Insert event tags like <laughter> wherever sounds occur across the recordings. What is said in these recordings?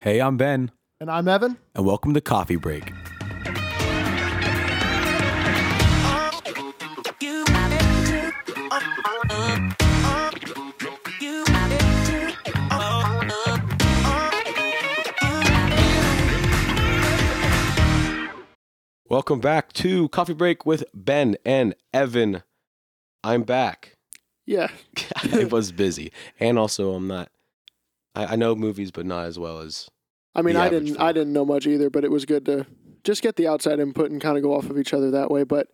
Hey, I'm Ben, And I'm Evan. and welcome to Coffee Break. Welcome back to Coffee Break with Ben and Evan. I'm back. Yeah. <laughs> I was busy, and also I'm not. I, I know movies, but not as well as I mean, I didn't fan. I didn't know much either, but it was good to just get the outside input and kind of go off of each other that way. But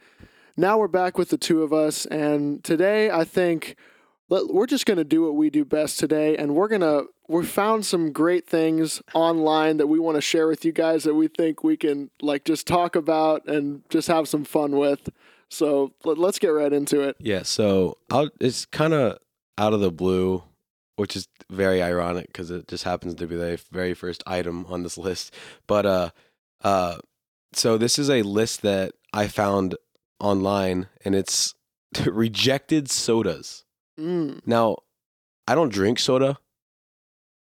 now we're back with the two of us, and today I think let- we're just going to do what we do best today, and we're gonna we found some great things online that we want to share with you guys that we think we can like just talk about and just have some fun with. So let, let's get right into it. Yeah, so I'll, it's kind of out of the blue, which is very ironic because it just happens to be the very first item on this list. But uh, uh, so this is a list that I found online, and it's <laughs> rejected sodas. Mm. Now, I don't drink soda,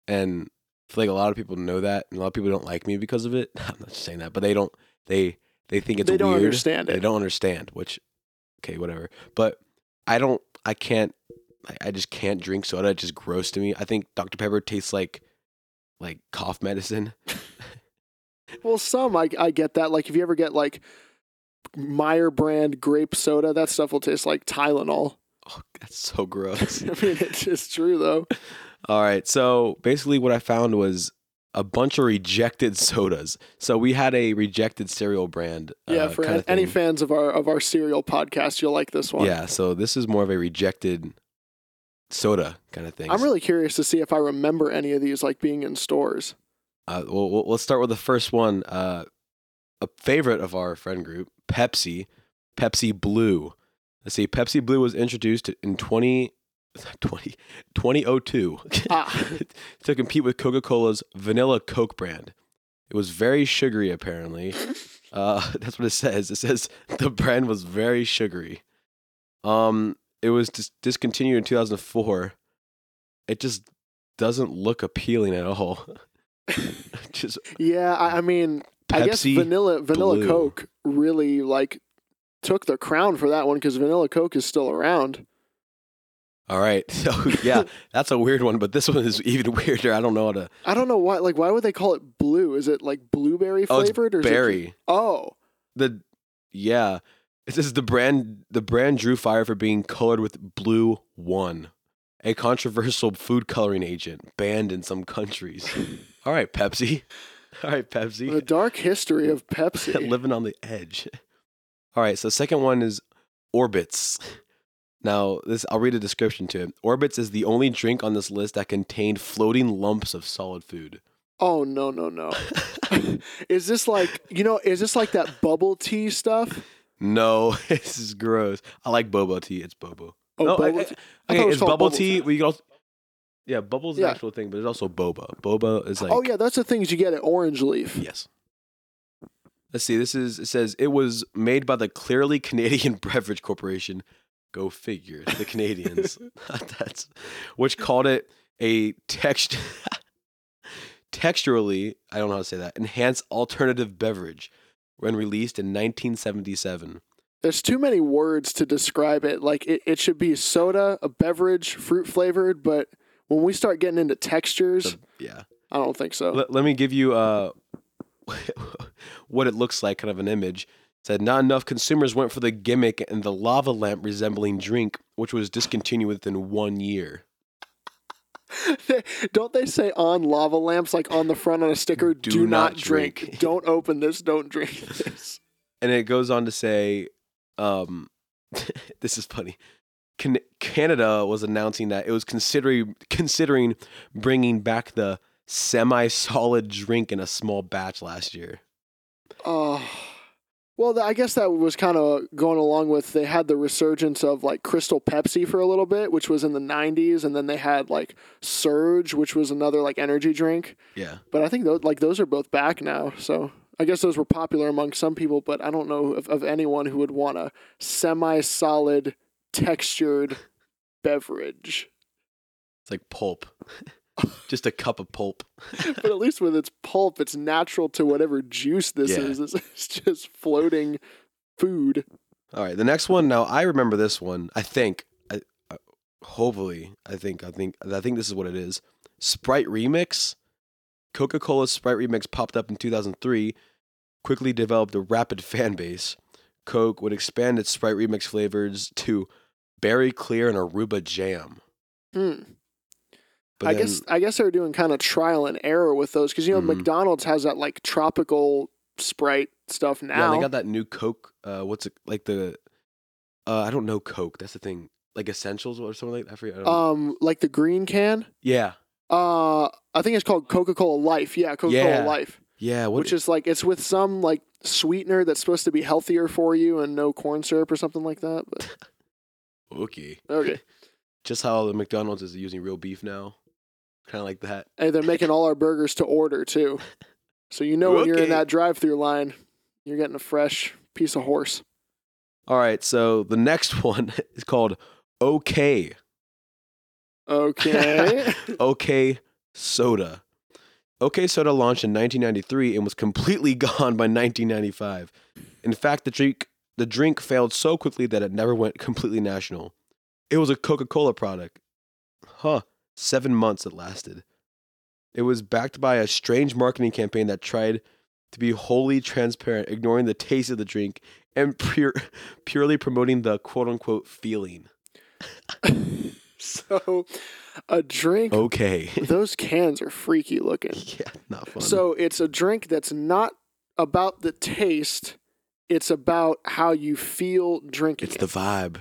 and I feel like a lot of people know that, and a lot of people don't like me because of it. <laughs> I'm not just saying that, but they don't. They they think it's They don't weird. understand They don't understand, which okay, whatever. But I don't. I can't. I, just can't drink soda. It's just gross to me. I think Dr Pepper tastes like like cough medicine. <laughs> Well, some I I get that. Like if you ever get like Meijer brand grape soda, that stuff will taste like Tylenol. Oh, that's so gross. <laughs> I mean, it's just true though. <laughs> All right. So basically, what I found was a bunch of rejected sodas. So we had a rejected cereal brand. Yeah, uh, for any fans of our of our cereal podcast, you'll like this one. Yeah. So this is more of a rejected soda kind of thing. I'm really curious to see if I remember any of these like being in stores. Uh, well, well, let's start with the first one. Uh, a favorite of our friend group, Pepsi, Pepsi Blue. Let's see, Pepsi Blue was introduced in 20, <laughs> 20 2002 Ah. <laughs> to compete with Coca Cola's Vanilla Coke brand. It was very sugary, apparently. <laughs> Uh, that's what it says. It says the brand was very sugary. Um, it was dis- discontinued in 2004. It just doesn't look appealing at all. <laughs> just Yeah, I, I mean, I guess vanilla vanilla Blue. Coke really like took the crown for that one because vanilla Coke is still around. all right. So <laughs> oh, yeah, that's a weird one, but this one is even <laughs> weirder. I don't know how to. I don't know why. Like, why would they call it blue? Is it like blueberry Oh, flavored or is it- berry. oh, The yeah, it says the brand the brand drew fire for being colored with blue one, a controversial food coloring agent banned in some countries. <laughs> all right, Pepsi. All right, Pepsi. the dark history of Pepsi. <laughs> Living on the edge. All right, so second one is Orbitz. Now, this I'll read a description to it. Orbitz is the only drink on this list that contained floating lumps of solid food. oh no no no! <laughs> is this like you know? Is this like that bubble tea stuff? No, <laughs> this is gross. I like boba tea. It's bobo. Oh, no, bubble I- tea. I okay, it it's bubble bubble tea. tea. We can also, yeah, bubble's Yeah. an actual thing, but it's also boba. Boba is oh, like oh yeah, that's the things you get at Orange Leaf. yes. Let's see. This is it says it was made by the Clearly Canadian <laughs> Beverage Corporation. Go figure. The Canadians. <laughs> That's which called it a text texturally. I don't know how to say that. Enhanced alternative beverage when released in 1977. There's too many words to describe it. Like it, it should be soda, a beverage, fruit flavored, but when we start getting into textures, The- yeah. I don't think so. Let, let me give you uh, <laughs> what it looks like, kind of an image. It said not enough consumers went for the gimmick and the lava lamp resembling drink, which was discontinued within one year. <laughs> don't they say on lava lamps, like on the front on a sticker, Do do, not not, drink. drink." don't open this, don't drink <laughs> this. And it goes on to say, um, <laughs> this is funny. Can- Canada was announcing that it was considering considering bringing back the semi-solid drink in a small batch last year. Oh. Well, I guess that was kind of going along with they had the resurgence of like Crystal Pepsi for a little bit, which was in the 90s, and then they had like Surge, which was another like energy drink. Yeah. But I think those like those are both back now, so I guess those were popular among some people, but I don't know of, of anyone who would want a semi-solid textured beverage. It's like pulp. <laughs> <laughs> just a cup of pulp. <laughs> but at least with its pulp, it's natural to whatever juice this Yeah. is. <laughs> It's, just floating food. All right, the next one. Now I remember this one. I think. I, I hopefully I think I think I think this is what it is. Sprite Remix. Coca-Cola Sprite Remix popped up in 2003. Quickly developed a rapid fan base. Coke would expand its Sprite Remix flavors to berry clear and Aruba jam. Hmm. But I then, guess I guess they were doing kind of trial and error with those because you know Mhm. McDonald's has that like tropical Sprite stuff now. yeah, now. they got that new Coke. Uh, what's it like the? Uh, I don't know Coke. That's the thing. Like essentials or something like that. I forget. I don't know. um, like the green can. yeah, Uh, I think it's called Coca Cola Life. Yeah, Coca Cola Yeah. Life, yeah. What which is like it's with some like sweetener that's supposed to be healthier for you and no corn syrup or something like that. But <laughs> okay? okay, <laughs> Just how the McDonald's is using real beef now, kind of like that. hey, they're making all our burgers to order too, so you know when you're in Okay. that drive-through line, you're getting a fresh piece of horse. All right, so the next <laughs> one is called OK. Okay. <laughs> OK Soda. OK Soda launched in 1993 and was completely <laughs> gone by 1995. In fact, the drink the drink failed so quickly that it never went completely national. It was a Coca-Cola product. Huh. 7 months it lasted. It was backed by a strange marketing campaign that tried to be wholly transparent, ignoring the taste of the drink and <laughs> pure, purely promoting the quote unquote feeling. <laughs> so, a drink. Okay. <laughs> Those cans are freaky looking. yeah, not fun. So it's a drink that's not about the taste. It's about how you feel drinking it's it. the vibe.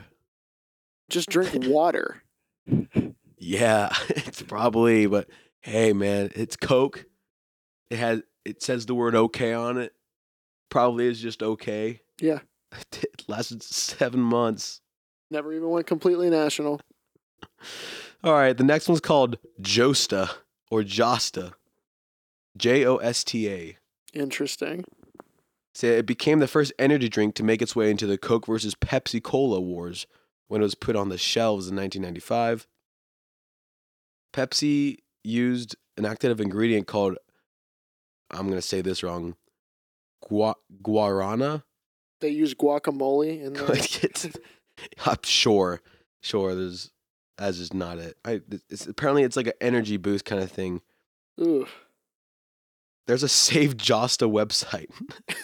Just drink water. Yeah, <laughs> it's probably, but hey, man, it's Coke. It has it says the word okay on it. Probably is just okay. Yeah. <laughs> It lasted seven months. Never even went completely national. <laughs> All right, the next one's called Josta or Josta. J O S T A. Interesting. So it became the first energy drink to make its way into the Coke versus Pepsi Cola wars when it was put on the shelves in 1995. Pepsi used an active ingredient called, I'm going to say this wrong, gua- guarana. They use guacamole in <laughs> there. I'm sure, sure. There's, that's just not it. I, it's, apparently, it's like an energy boost kind of thing. Ooh. There's a Save Josta website. <laughs>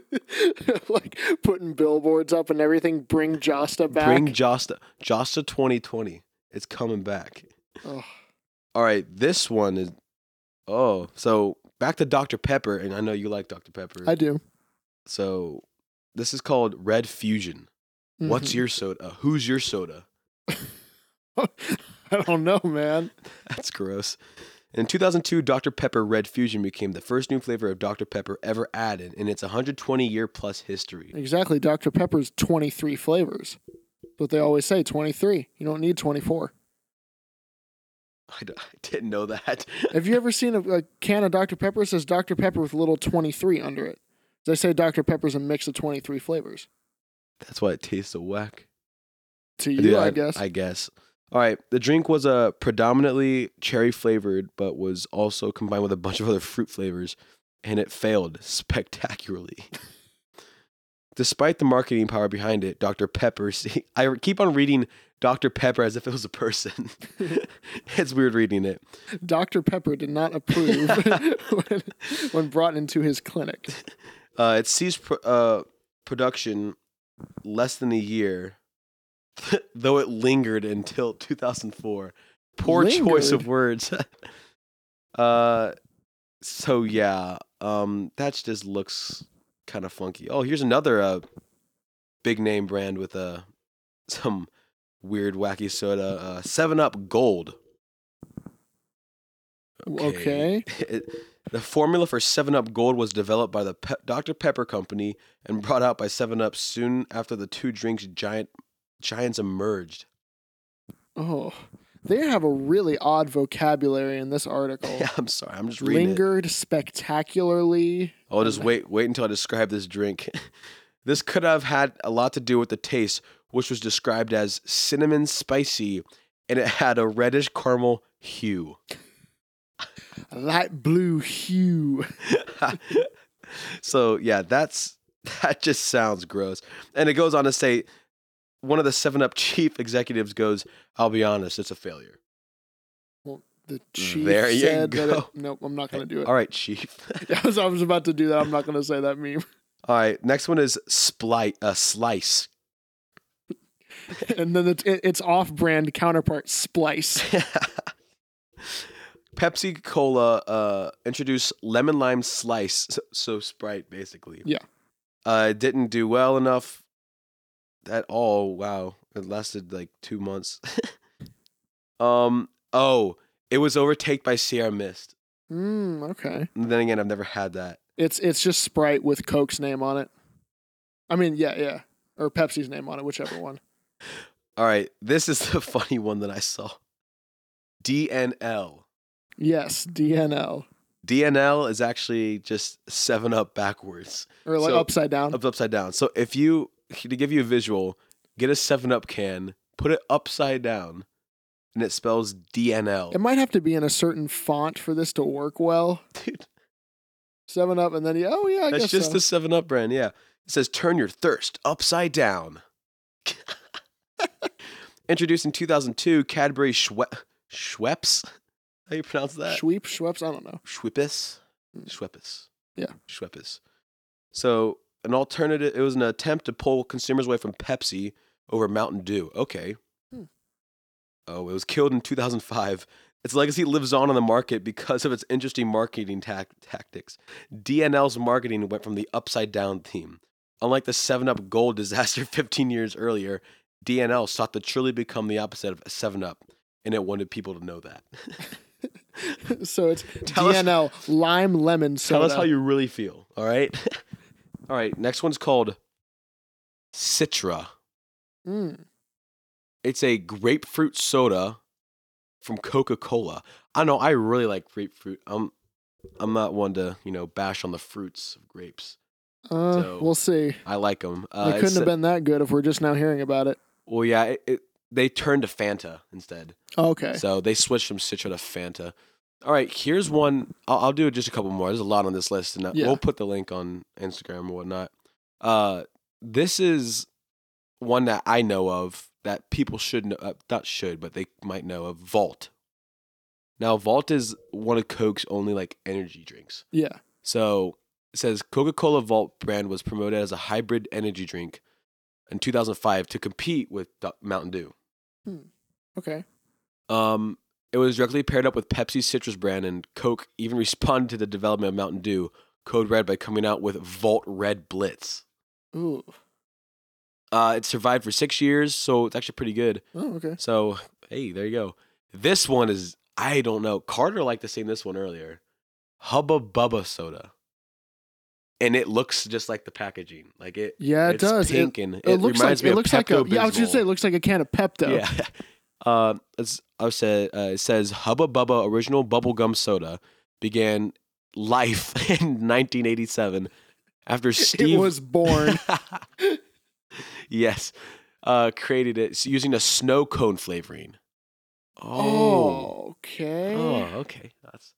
<laughs> like putting billboards up and everything. Bring Josta back. Bring Josta, Josta 2020. It's coming back. Ugh. All right, this one is. Oh, so back to Dr. Pepper, and I know you like Dr. Pepper. I do. so this is called Red Fusion. What's Mhm. your soda? Who's your soda? <laughs> I don't know, man. <laughs> That's gross. In 2002, Dr. Pepper Red Fusion became the first new flavor of Dr. Pepper ever added in its 120 year plus history. Exactly. Dr. Pepper's 23 flavors. But they always say 23. You don't need 24. I, <laughs> I didn't know that. <laughs> Have you ever seen a, a can of Dr. Pepper? It says Dr. Pepper with a little 23 under it. They say Dr. Pepper's a mix of 23 flavors. That's why it tastes so whack. To you, Dude, I, guess. I guess. All right. The drink was uh, predominantly cherry flavored, but was also combined with a bunch of other fruit flavors, and it failed spectacularly. <laughs> Despite the marketing power behind it, Dr. Pepper. See, I keep on reading Dr. Pepper as if it was a person. <laughs> it's weird reading it. Dr. Pepper did not approve <laughs> when, when brought into his clinic. Uh, it ceased pro- uh, production less than a year, <laughs> though it lingered until 2004. Poor choice of words. uh, so yeah, um, that just looks kind of funky. Oh, here's another uh, big name brand with uh, some weird wacky soda. Uh, Seven Up Gold. Okay. <laughs> It- the formula for 7 Up Gold was developed by the Pe- Dr. Pepper Company and brought out by 7 Up soon after the two drinks giant giants emerged. Oh, they have a really odd vocabulary in this article. Yeah, <laughs> I'm sorry. I'm just reading it. Lingered spectacularly. I'll just wait wait until I describe this drink. <laughs> this could have had a lot to do with the taste, which was described as cinnamon spicy, and it had a reddish caramel hue. Light blue hue. <laughs> so yeah, that's that just sounds gross. And it goes on to say one of the 7 Up chief executives goes, "I'll be honest, it's a failure." Well, the chief There you said that it, <laughs> nope, I'm not going to do it. All right, chief. <laughs> I was, about to do that. I'm not going to say that meme. All right, next one is splice, uh, slice. <laughs> And then it's, it's off-brand counterpart Splice. <laughs> Pepsi Cola uh, introduced lemon lime slice, so, so Sprite basically. Yeah. Uh, it didn't do well enough at all. Wow, it lasted like two months. <laughs> um. Oh, it was overtaken by Sierra Mist. Mm, okay. And then again, I've never had that. It's it's just Sprite with Coke's name on it. I mean, yeah, yeah, or Pepsi's name on it, whichever one. All right, this is <laughs> the funny one that I saw. DNL. Yes, DNL DNL is actually just Seven Up backwards. or like So- upside down. up upside down. So if you to give you a visual, get a Seven Up can, put it upside down, and it spells DNL. It might have to be in a certain font for this to work well. Dude, Seven Up, and then yeah, oh yeah, I that's just so. the Seven Up brand. Yeah, it says "Turn your thirst upside down." <laughs> Introduced in 2002, Cadbury Schwe- Schweppes. How you pronounce that? Schweep, Schweppes, I don't know. Schweppes. Mm. Schweppes. Yeah. Schweppes. So an alternative. It was an attempt to pull consumers away from Pepsi over Mountain Dew. Okay. Hmm. Oh, it was killed in 2005. Its legacy lives on in the market because of its interesting marketing tac- tactics. DNL's marketing went from the upside down theme. Unlike the 7 Up Gold disaster <laughs> 15 years earlier, DNL sought to truly become the opposite of 7 Up, and it wanted people to know that. <laughs> so it's <laughs> Tell us- DNL lime lemon soda. Tell us how you really feel. All right. <laughs> all right. Next one's called Citra. Mm. It's a grapefruit soda from Coca Cola. I know I really like grapefruit. I'm I'm not one to you know bash on the fruits of grapes. Uh, So, we'll see. I like them. Uh, it couldn't have been that good if we're just now hearing about it. Well, yeah. It, it, they turned to Fanta instead. Okay. So they switched from Citra to Fanta. All right, here's one. I'll, I'll do just a couple more. There's a lot on this list, and Yeah. we'll put the link on Instagram or whatnot. Uh, this is one that I know of that people should know, uh, not should, but they might know of. Vault. Now, Vault is one of Coke's only like energy drinks. yeah. So it says Coca Cola Vault brand was promoted as a hybrid energy drink in 2005 to compete with Mountain Dew. Okay. Um, it was directly paired up with Pepsi's citrus brand, and Coke even <laughs> responded to the development of Mountain Dew, Code Red, by coming out with Vault Red Blitz. Ooh. Uh, it survived for six years, so it's actually pretty good. Oh, okay. So, hey, there you go. This one is, I don't know. Carter liked to sing this one earlier Hubba Bubba Soda. And it looks just like the packaging. Like it, Yeah, it it's does. It- and it, It, looks reminds like me it of looks like a yeah. I was gonna say it looks like a can of Pepto. Yeah. <laughs> Uh, it's, I said uh, it says Hubba Bubba original bubblegum soda began life <laughs> in 1987 after Steve It was born. <laughs> yes, uh, created it using a snow cone flavoring. oh, okay. Oh, okay. That's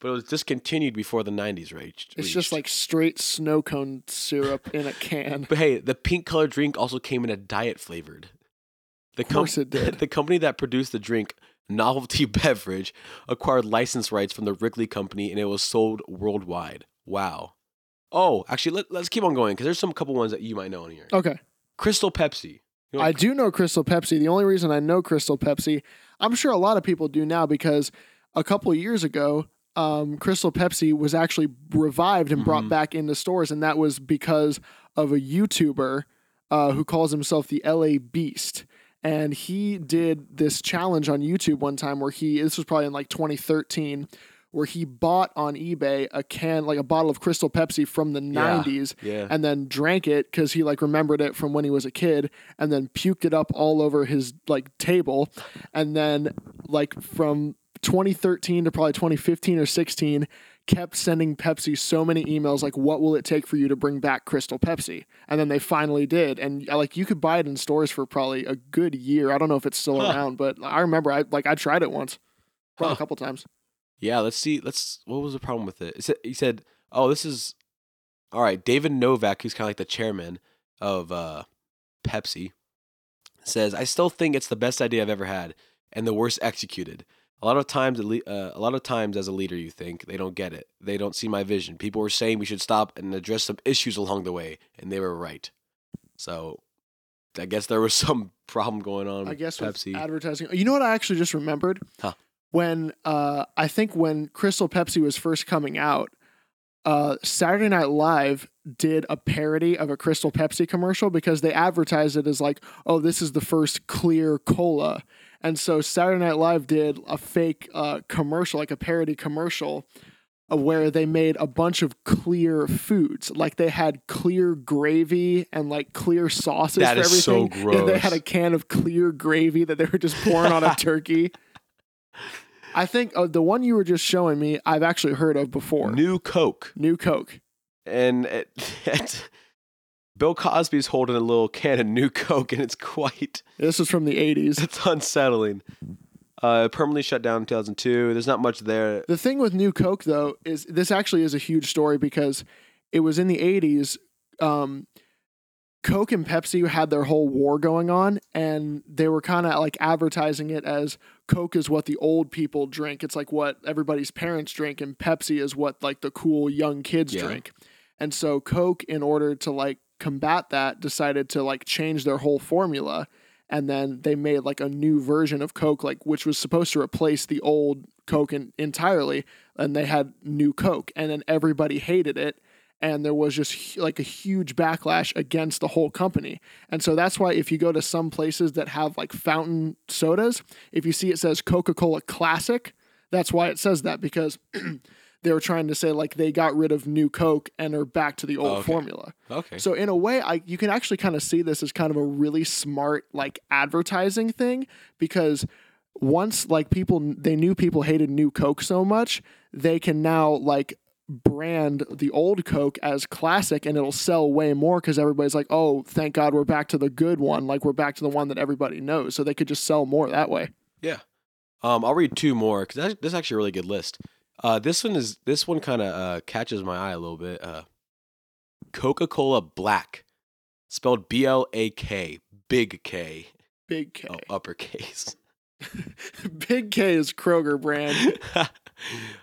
but it was discontinued before the 90s reached. It's just like straight snow cone syrup in a can. But hey, the pink colored drink also came in a diet flavored. The Of course it did. <laughs> The company that produced the drink, Novelty <laughs> Beverage, acquired license rights from the Wrigley Company and it was sold worldwide. Wow. Oh, actually, let, let's keep on going because there's some couple ones that you might know in here. Okay. Crystal Pepsi. You know, I do know Crystal Pepsi. The only reason I know Crystal Pepsi, I'm sure a lot of people do now because a couple years ago, um, Crystal Pepsi was actually revived and brought Mhm. back into stores, and that was because of a YouTuber uh, who calls himself the LA Beast. And he did this challenge on YouTube one time where he, this was probably in like 2013, where he bought on eBay a can, like a bottle of Crystal Pepsi from the Yeah. 90s yeah. and then drank it because he like remembered it from when he was a kid and then puked it up all over his like table and then like from 2013 to probably 2015 or 16 kept sending pepsi so many emails like what will it take for you to bring back crystal pepsi and then they finally did and uh, like you could buy it in stores for probably a good year i don't know if it's still Huh. around but i remember i like i tried it once Probably Huh. a couple times. Yeah, let's see. Let's. What was the problem with it? it he said, "Oh, this is all right." David Novak, who's kind of like the chairman of uh, Pepsi, says, "I still think it's the best idea I've ever had and the worst executed. A lot of times, a uh, a lot of times, as a leader, you think they don't get it. They don't see my vision. People were saying we should stop and address some issues along the way, and they were right. So, I guess there was <laughs> some problem going on. I guess with Pepsi. advertising. You know what I actually just remembered? Huh. When uh, I think when Crystal Pepsi was first coming out, uh, Saturday Night Live did a parody of a Crystal Pepsi commercial because they advertised it as like, oh, this is the first clear cola. And so Saturday Night Live did a fake uh, commercial, like a parody commercial, uh, where they made a bunch of clear foods. Like they had clear gravy and like clear sauces That for is so everything. And they had a can of clear gravy that they were just pouring on a <laughs> turkey. I think uh, the one you were just showing me, I've actually heard of before. New Coke. New Coke. and <laughs> it, it- Bill Cosby's holding a little can of New Coke, and it's quite This was from the 80s. <laughs> it's unsettling. Uh, permanently shut down in 2002. There's not much there. The thing with New Coke, though, is this actually is a huge story because it was in the 80s. Um, Coke and Pepsi had their whole war going on, and they were kind of like advertising it as Coke is what the old people drink. It's like what everybody's parents drink, and Pepsi is what like the cool young kids Yeah. drink. And so Coke, in order to like combat that, decided to like change their whole formula. And then they made like a new version of Coke, like which was supposed to replace the old Coke in, entirely. And they had new Coke, and then everybody hated it and there was just like a huge backlash against the whole company. And so that's why if you go to some places that have like fountain sodas, if you see it says Coca-Cola Classic, that's why it says that because <clears throat> they were trying to say like they got rid of new Coke and are back to the old Okay. formula. Okay. So in a way, I you can actually kind of see this as kind of a really smart like advertising thing because once like people they knew people hated new Coke so much, they can now like brand the old Coke as classic and it'll sell way more because everybody's like, oh, thank God we're back to the good one. Like we're back to the one that everybody knows. So they could just sell more that way. yeah. Um, I'll read two more because this is actually a really good list. Uh, this one is this one kind of uh, catches my eye a little bit. Uh, Coca-Cola Black, spelled B L A K, big K, Big K. oh, uppercase. <laughs> <laughs> Big K is Kroger brand. <laughs>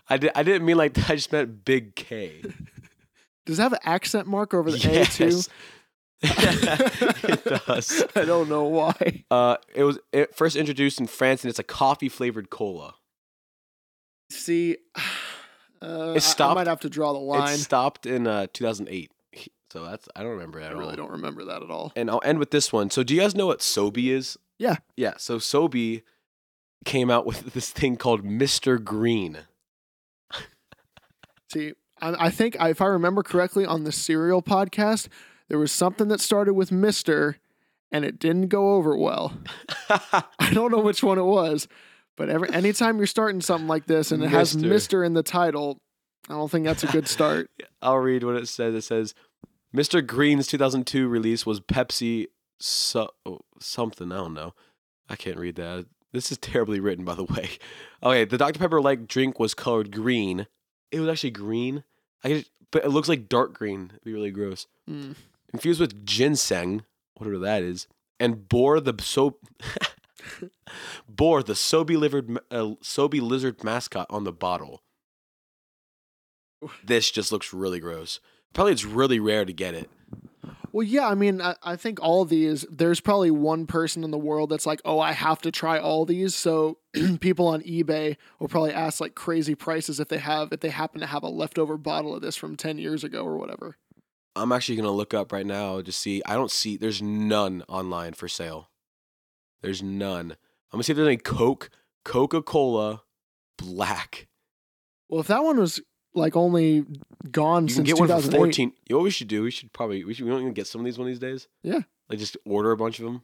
I did. I didn't mean like that. I just meant big K. Does it have an accent mark over the A too? It does. I don't know why. Uh, it was it first introduced in France, and it's a coffee flavored cola. See, <sighs> uh, It I- I, might have to draw the line. It stopped in uh 2008. So that's I don't remember that I at really all. don't remember that at all. And I'll end with this one. So do you guys know what Sobe is? Yeah. Yeah. So Sobe came out with <laughs> this thing called Mr. Green. <laughs> See, I, I think if I remember correctly on the cereal podcast, there was something that started with Mister, and it didn't go over well. <laughs> I don't know which one it was, but every anytime you're starting something like this and it has Mister. Mister in the title, I don't think that's a good start. <laughs> I'll read what it says. It says Mr. Green's 2002 release was Pepsi so, oh, something. I don't know. I can't read that. This is terribly written, by the way. <laughs> Okay, the Dr. Pepper like drink was colored green. It was actually green. I just, but it looks like dark green. It'd be really gross. Mm. Infused with ginseng, whatever that is, and bore the so <laughs> bore the Sobe lizard uh, Sobe lizard mascot on the bottle. This just looks really gross. Probably it's really rare to get it. Well, yeah, I mean, I, I think all these, there's probably one person in the world that's like, oh, I have to try all these. So <clears throat> people on eBay will probably ask like crazy prices if they have, if they happen to have a leftover bottle of this from 10 years ago or whatever. I'm actually gonna look up right now to see. I don't see. There's none online for sale. There's none. I'm gonna see if there's any Coke, Coca Cola, Black. Well, if that one was like only gone You can since get one for 2008, 14. You know what we should do? We should probably we should we don't even get some of these one of these days. Yeah. Like just order a bunch of them.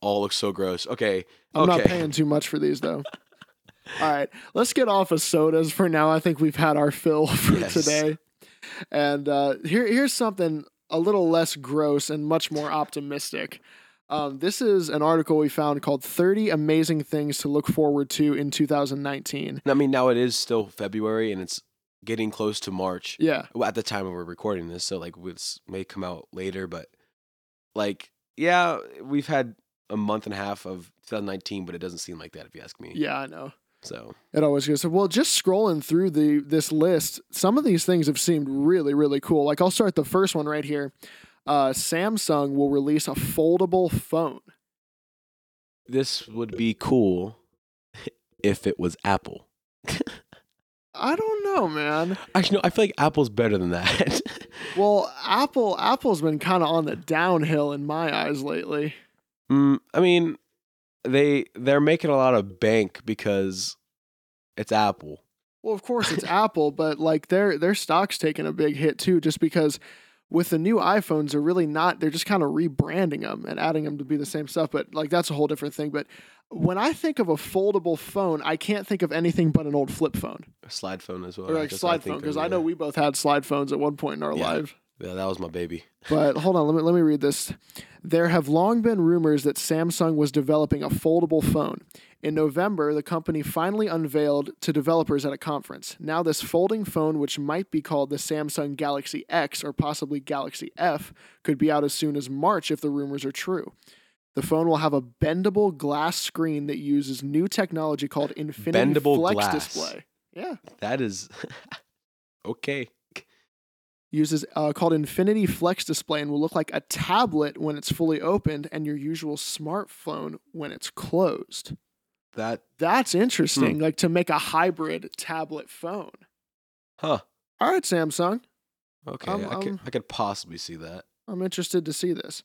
All look so gross. Okay. I'm not okay. paying too much for these though. <laughs> All right, let's get off of sodas for now. I think we've had our fill <laughs> for Yes. today. And uh, here, here's something a little less gross and much more optimistic. Um, this is an article we found called 30 Amazing Things to Look Forward to in 2019. I mean, now it is still February and it's getting close to March. Yeah. At the time we're recording this, so like this may come out later, but like, yeah, we've had a month and a half of 2019, but it doesn't seem like that if you ask me. Yeah, I know. So It always goes. Well, just scrolling through the this list, some of these things have seemed really, really cool. Like I'll start the first one right here. Uh, Samsung will release a foldable phone. this would be cool if it was Apple. I don't know, man. Actually, no, I feel like Apple's better than that. <laughs> Well, Apple Apple's been kind of on the downhill in my eyes lately. mm, I mean, they they're making a lot of bank because it's Apple. Well, of course it's <laughs> Apple, but like their their stock's taking a big hit too, just because with the new iPhones, they're really not. They're just kind of rebranding them and adding them to be the same stuff. But like that's a whole different thing. But when I think of a foldable phone, I can't think of anything but an old flip phone A slide phone as well. or like slide phone because I know we both had slide phones at one point in our Yeah. lives. Yeah, that was my baby. But hold on, let me let me read this. There have long been rumors that Samsung was developing a foldable phone. In November, the company finally unveiled to developers at a conference. Now this folding phone, which might be called the Samsung Galaxy X or possibly Galaxy F, could be out as soon as March if the rumors are true. The phone will have a bendable glass screen that uses new technology called Infinity Bendable Flex glass. Display. Yeah. That is <laughs> okay. Uses uh, called Infinity Flex Display and will look like a tablet when it's fully opened and your usual smartphone when it's closed. That That's Hmm. interesting. Like to make a hybrid tablet phone. huh. All right, Samsung. Okay, I could I could possibly see that. I'm interested to see this.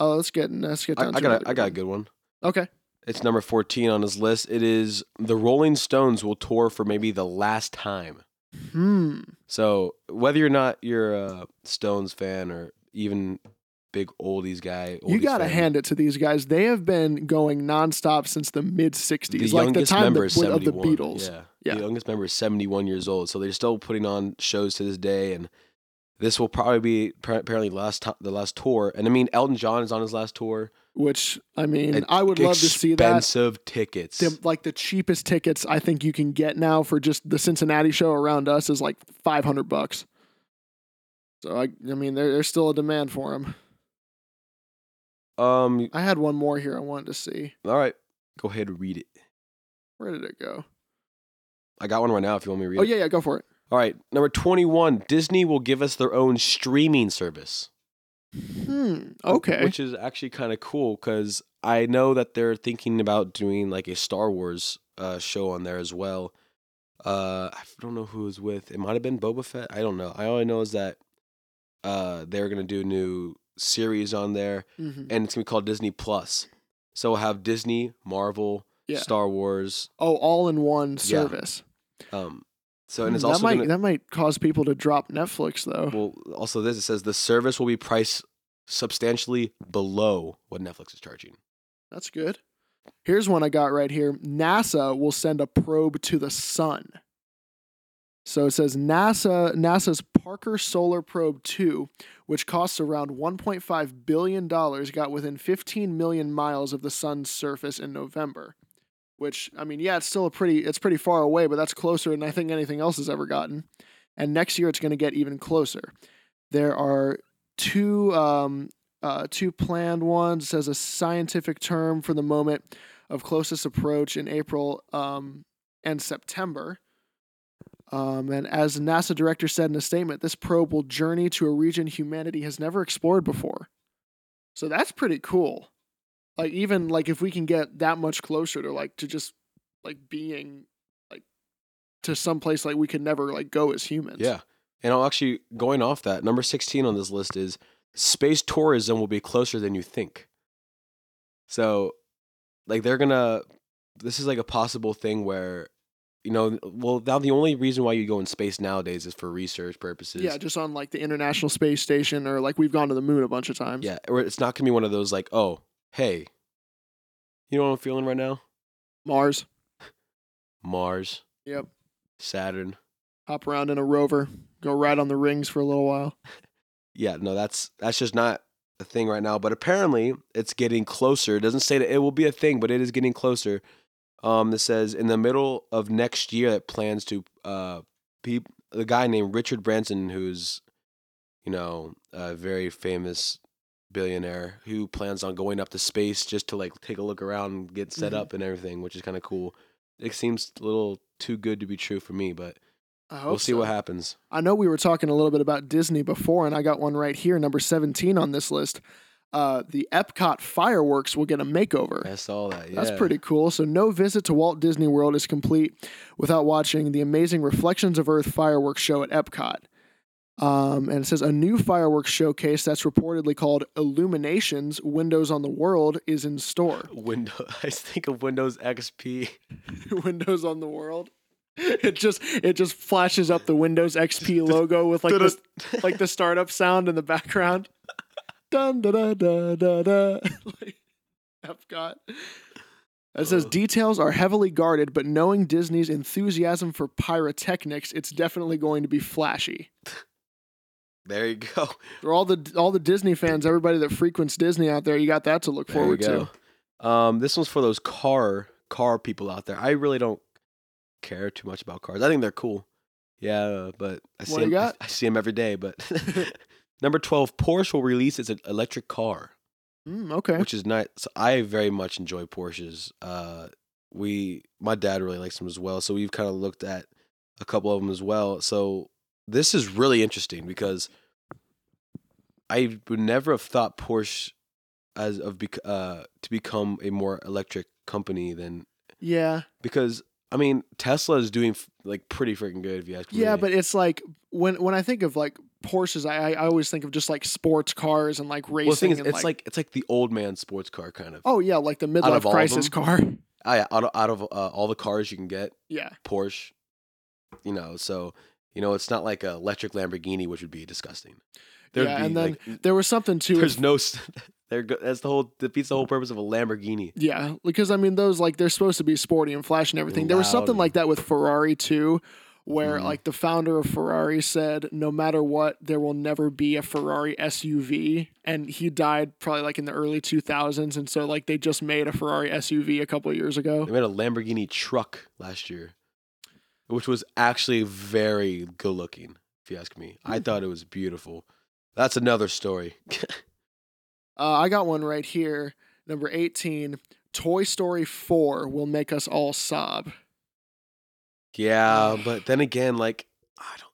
Uh, let's get let's get I, down I to got a, I got a good one. Okay. It's number 14 on his list. It is the Rolling Stones will tour for maybe the last time. Hmm. So, whether or not you're a Stones fan or even big oldies guy, You got to hand it to these guys. They have been going nonstop since the mid the '60s, like the youngest time member the, of the Beatles. Yeah. Yeah. The youngest member is 71 years old. So, they're still putting on shows to this day and this will probably be apparently last to- the last tour. And I mean Elton John is on his last tour. Which I mean, And I would love to see that. Expensive tickets. the like the cheapest tickets I think you can get now for just the Cincinnati show around us is like five hundred bucks. So I, I mean, there, there's still a demand for them. um I had one more here I wanted to see. all right. Go ahead and read it. Where did it go? I got one right now if you want me to read Oh it. yeah, yeah, go for it. All right, number 21, Disney will give us their own streaming service. Hmm. Okay. Which is actually kind of cool cuz I know that they're thinking about doing like a Star Wars uh, show on there as well. Uh, I don't know who it was with. It might have been Boba Fett. I don't know. I all I know is that uh, they're going to do a new series on there Mhm. and it's going to be called Disney Plus. So we'll have Disney, Marvel, Yeah. Star Wars. Oh, all in one service. Um, so and it's Hmm, also that might gonna, that might cause people to drop Netflix though. Well, also this it says the service will be priced substantially below what Netflix is charging. That's good. Here's one I got right here. NASA will send a probe to the sun. So it says NASA NASA's Parker Solar Probe 2, which costs around 1.5 billion dollars, got within 15 million miles of the sun's surface in November. Which I mean, yeah, it's still a pretty it's pretty far away, but that's closer than I think anything else has ever gotten. And next year it's going to get even closer. There are two um, uh, two planned ones. It says a scientific term for the moment of closest approach in April um, and September. Um, and as NASA director said in a statement, this probe will journey to a region humanity has never explored before. So that's pretty cool. Like even like if we can get that much closer to like to just like being like to some place like we could never like go as humans. Yeah. And I'll actually going off that, number 16 on this list is space tourism will be closer than you think. So like they're going to this is like a possible thing where you know, well, now the only reason why you go in space nowadays is for research purposes. Yeah, just on like the International Space Station or like we've gone to the moon a bunch of times. Yeah, or it's not to be one of those like, "Oh, hey. You know what I'm feeling right now? Mars. Mars, Yep. Saturn. Hop around in a rover. Go ride on the rings for a little while. <laughs> Yeah, no, that's that's just not a thing right now, but apparently it's getting closer. It doesn't say that it will be a thing, but it is getting closer. Um, that says in the middle of next year, it plans to uh, be the guy named Richard Branson, who's you know a very famous billionaire who plans on going up to space just to like take a look around, and get set Mhm. up and everything, which is kind of cool. It seems a little too good to be true for me, but we'll see so. what happens. I know we were talking a little bit about Disney before, and I got one right here, number 17 on this list. Uh, the Epcot fireworks will get a makeover. I saw that. Yeah. That's pretty cool. So, no visit to Walt Disney World is complete without watching the amazing Reflections of Earth fireworks show at Epcot. Um, and it says a new fireworks showcase that's reportedly called Illuminations Windows on the World is in store. <laughs> Windows. I think of Windows XP. <laughs> Windows on the World. It just it just flashes up the Windows XP <laughs> logo with like this like the startup sound in the background. Dun da da da da da. like Epcot. It says details are heavily guarded, but knowing Disney's enthusiasm for pyrotechnics, it's definitely going to be flashy. There you go. <laughs> For all the all the Disney fans, everybody that frequents Disney out there, you got that to look There forward to. Um, this one's for those car car people out there. I really don't care too much about cars. I think they're cool. Yeah, but I see What you 'em- got? I, <laughs> I see them every day. But <laughs> number twelve, Porsche will release its electric car, Mm, okay. which is nice. So I very much enjoy Porsches. Uh, we my dad really likes them as well, so we've kind of looked at a couple of them as well. So this is really interesting because I would never have thought Porsche as of bec- uh to become a more electric company than Yeah. because I mean Tesla is doing f- like pretty freaking good if you ask me. Yeah, but it's like when when I think of like Porsches, I I always think of just like sports cars and like racing. well, the thing is, and, it's like, it's like the old man sports car kind of. oh yeah, like the midlife crisis car. <laughs> Ah, yeah, out of, out of uh, all the cars you can get, Yeah, Porsche, you know, so you know it's not like a electric Lamborghini, which would be disgusting. There'd Yeah, be, and then like, there was something too. there's no. <laughs> There, that's the whole defeats the whole purpose of a Lamborghini. Yeah, because I mean those like they're supposed to be sporty and flashy and everything. There was something and- like that with Ferrari too, where Mhm. like the founder of Ferrari said, no matter what, there will never be a Ferrari SUV, and he died probably like in the early two thousands, and so like they just made a Ferrari SUV a couple of years ago. They made a Lamborghini truck last year, which was actually very good looking. If you ask me, I Hmm. thought it was beautiful. That's another story. <laughs> Uh, I got one right here, number eighteen. Toy Story Four will make us all sob. yeah, but then again, like I don't.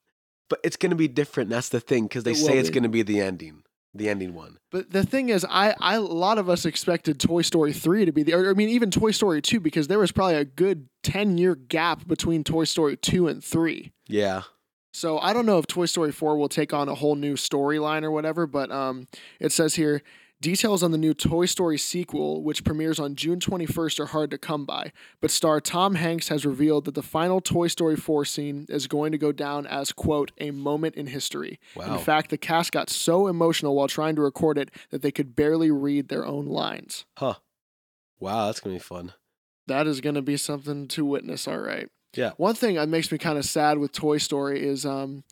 But it's gonna be different. That's the thing because they It say it's gonna be the ending, the ending one. But the thing is, I, I a lot of us expected Toy Story three to be the, or I mean, even Toy Story two because there was probably a good ten year gap between Toy Story two and three. Yeah, So I don't know if Toy Story four will take on a whole new storyline or whatever. But um, it says here. Details on the new Toy Story sequel, which premieres on June 21st, are hard to come by. But star Tom Hanks has revealed that the final Toy Story 4 scene is going to go down as, quote, a moment in history. wow. In fact, the cast got so emotional while trying to record it that they could barely read their own lines. huh. Wow, that's gonna be fun. That is going to be something to witness, all right. Yeah. One thing that makes me kind of sad with Toy Story is um,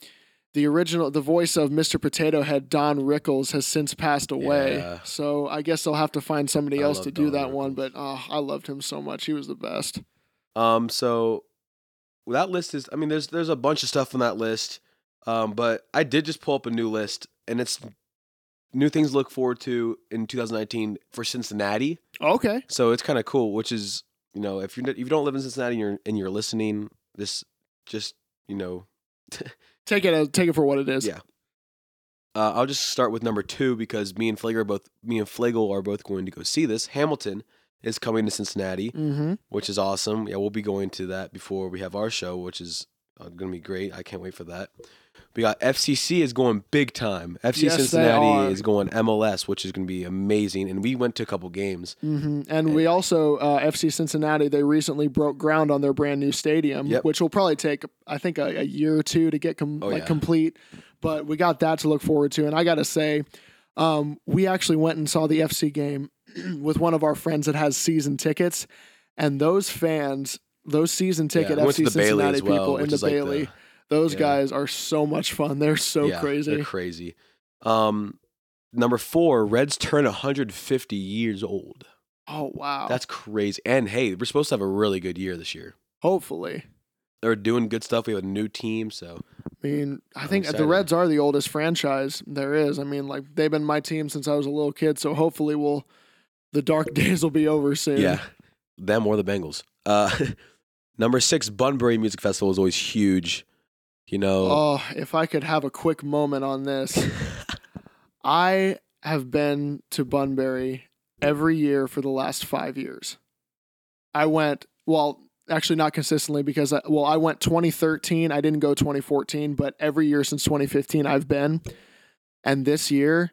the original, the voice of Mr. Potato Head, Don Rickles, has since passed away. Yeah. So I guess they'll have to find somebody I else to do Don that one. But oh, I loved him so much. He was the best. Um, so that list is. I mean, there's there's a bunch of stuff on that list. Um, but I did just pull up a new list, and it's new things to look forward to in 2019 for Cincinnati. Okay. So it's kind of cool. Which is, you know, if you if you don't live in Cincinnati and you're and you're listening, this just you know, <laughs> Take it, as, take it for what it is. Yeah. uh, I'll just start with number two because me and Flegel are both me and Flagel are both going to go see this. Hamilton is coming to Cincinnati. Mm-hmm. which is awesome. Yeah, we'll be going to that before we have our show, which is uh, going to be great. I can't wait for that. We got FCC is going big time. FC Yes, Cincinnati is going MLS, which is going to be amazing. And we went to a couple games. hmm And we also uh, FC Cincinnati. They recently broke ground on their brand new stadium, Yep. which will probably take I think a, a year or two to get com- Oh, like yeah. complete. But we got that to look forward to. And I got to say, um, we actually went and saw the FC game <clears throat> with one of our friends that has season tickets, and those fans, those season ticket yeah, we went to FC the Bailey Cincinnati well, people in the is like Bailey. the those yeah. guys are so much fun. They're so yeah, crazy. They're crazy. Um, number four, Reds turn 150 years old. Oh wow. That's crazy. And hey, we're supposed to have a really good year this year. hopefully. They're doing good stuff. We have a new team, so I mean, I I'm think the. Reds are the oldest franchise there is. I mean, like they've been my team since I was a little kid, so hopefully we'll the dark <laughs> days will be over soon. yeah, them or the Bengals. Uh, <laughs> number six, Bunbury Music Festival is always huge. You know, Oh, if I could have a quick moment on this. <laughs> I have been to Bunbury every year for the last 5 years. I went, well, actually not consistently because I, well, I went 2013, I didn't go 2014, but every year since 2015 I've been. And this year,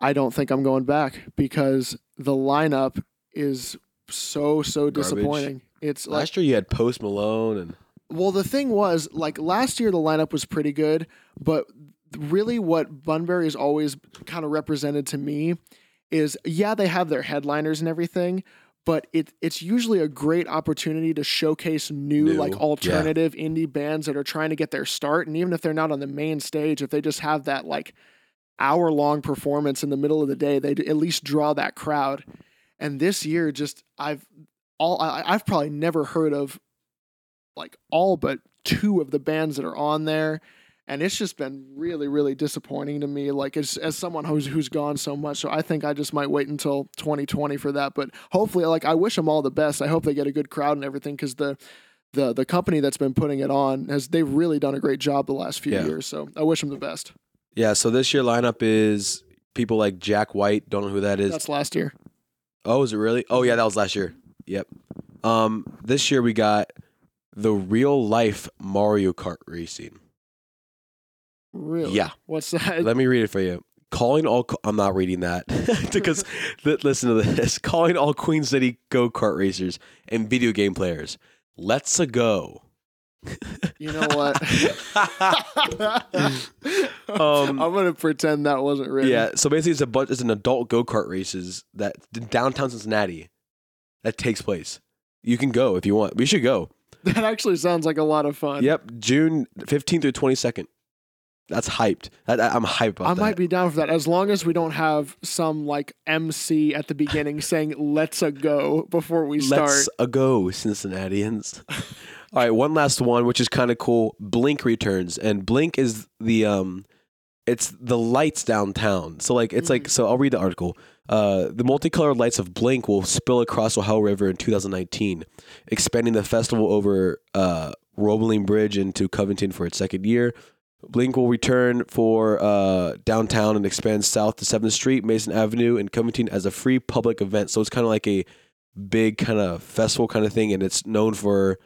I don't think I'm going back because the lineup is so so Garbage. disappointing. It's like last year you had Post Malone and well, the thing was, like last year, the lineup was pretty good, but really what Bunbury has always kind of represented to me is yeah, they have their headliners and everything, but it it's usually a great opportunity to showcase new, New, like yeah. alternative indie bands that are trying to get their start. And even if they're not on the main stage, if they just have that like hour long performance in the middle of the day, they at least draw that crowd. And this year, just I've all I, I've probably never heard of like all but two of the bands that are on there. And it's just been really, really disappointing to me. Like as as someone who's who's gone so much, so I think I just might wait until 2020 for that. But hopefully, like I wish them all the best. I hope they get a good crowd and everything because the the the company that's been putting it on has they've really done a great job the last few Yeah. years. So I wish them the best. yeah. So this year lineup is people like Jack White. Don't know who that is. That's last year. Oh, is it really? Oh yeah, that was last year. Yep. Um, this year we got the real life Mario Kart racing. Really? Yeah. What's that? Let me read it for you. Calling all, I'm not reading that <laughs> because <laughs> listen to this. <laughs> Calling all Queen City go kart racers and video game players. Let's a go. You know what? Um, I'm gonna pretend that wasn't written. Yeah, so basically it's a bunch, it's an adult go kart races that downtown Cincinnati that takes place. You can go if you want. We should go. <laughs> that actually sounds like a lot of fun. Yep, June 15th through 22nd. That's hyped. That, I'm hyped about I that. might be down for that as long as we don't have some like MC at the beginning <laughs> saying "Let's a go" before we start. Let's a go, Cincinnatians. All right, one last one, which is kind of cool. Blink returns, and Blink is the um, it's the lights downtown. So like, it's like, so I'll read the article. Uh, the multicolored lights of Blink will spill across Ohio River in 2019, expanding the festival over uh, Roebling Bridge into Covington for its second year. Blink will return for uh, downtown and expand south to 7th Street, Mason Avenue, and Covington as a free public event. So it's kind of like a big kind of festival kind of thing, and it's known for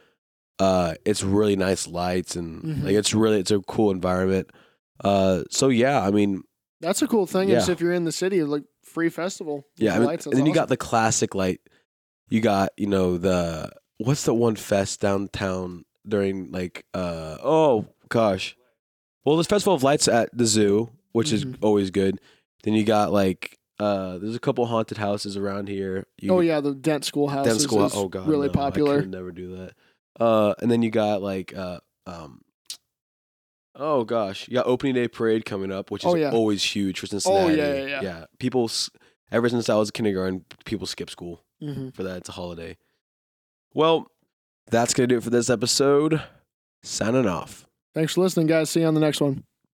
uh, it's really nice lights and Mhm. like it's really it's a cool environment. Uh, so yeah, I mean, That's a cool thing. Is if you're in the city, like free festival. yeah, I mean, lights, and then you got the classic like you got you know the what's the one fest downtown during like uh oh gosh, well this Festival of Lights at the zoo, which is Mhm. always good. Then you got like uh there's a couple haunted houses around here. You, oh yeah, the Dent Schoolhouse Dent School. is oh god, really no, I popular. could never do that. Uh, and then you got like uh um. Oh gosh, you got opening day parade coming up, which is Oh, yeah. always huge for Cincinnati. Oh yeah, yeah. yeah. people. Ever since I was kindergarten, people skip school hmm for that. It's a holiday. Well, that's gonna do it for this episode. Signing off. Thanks for listening, guys. See you on the next one.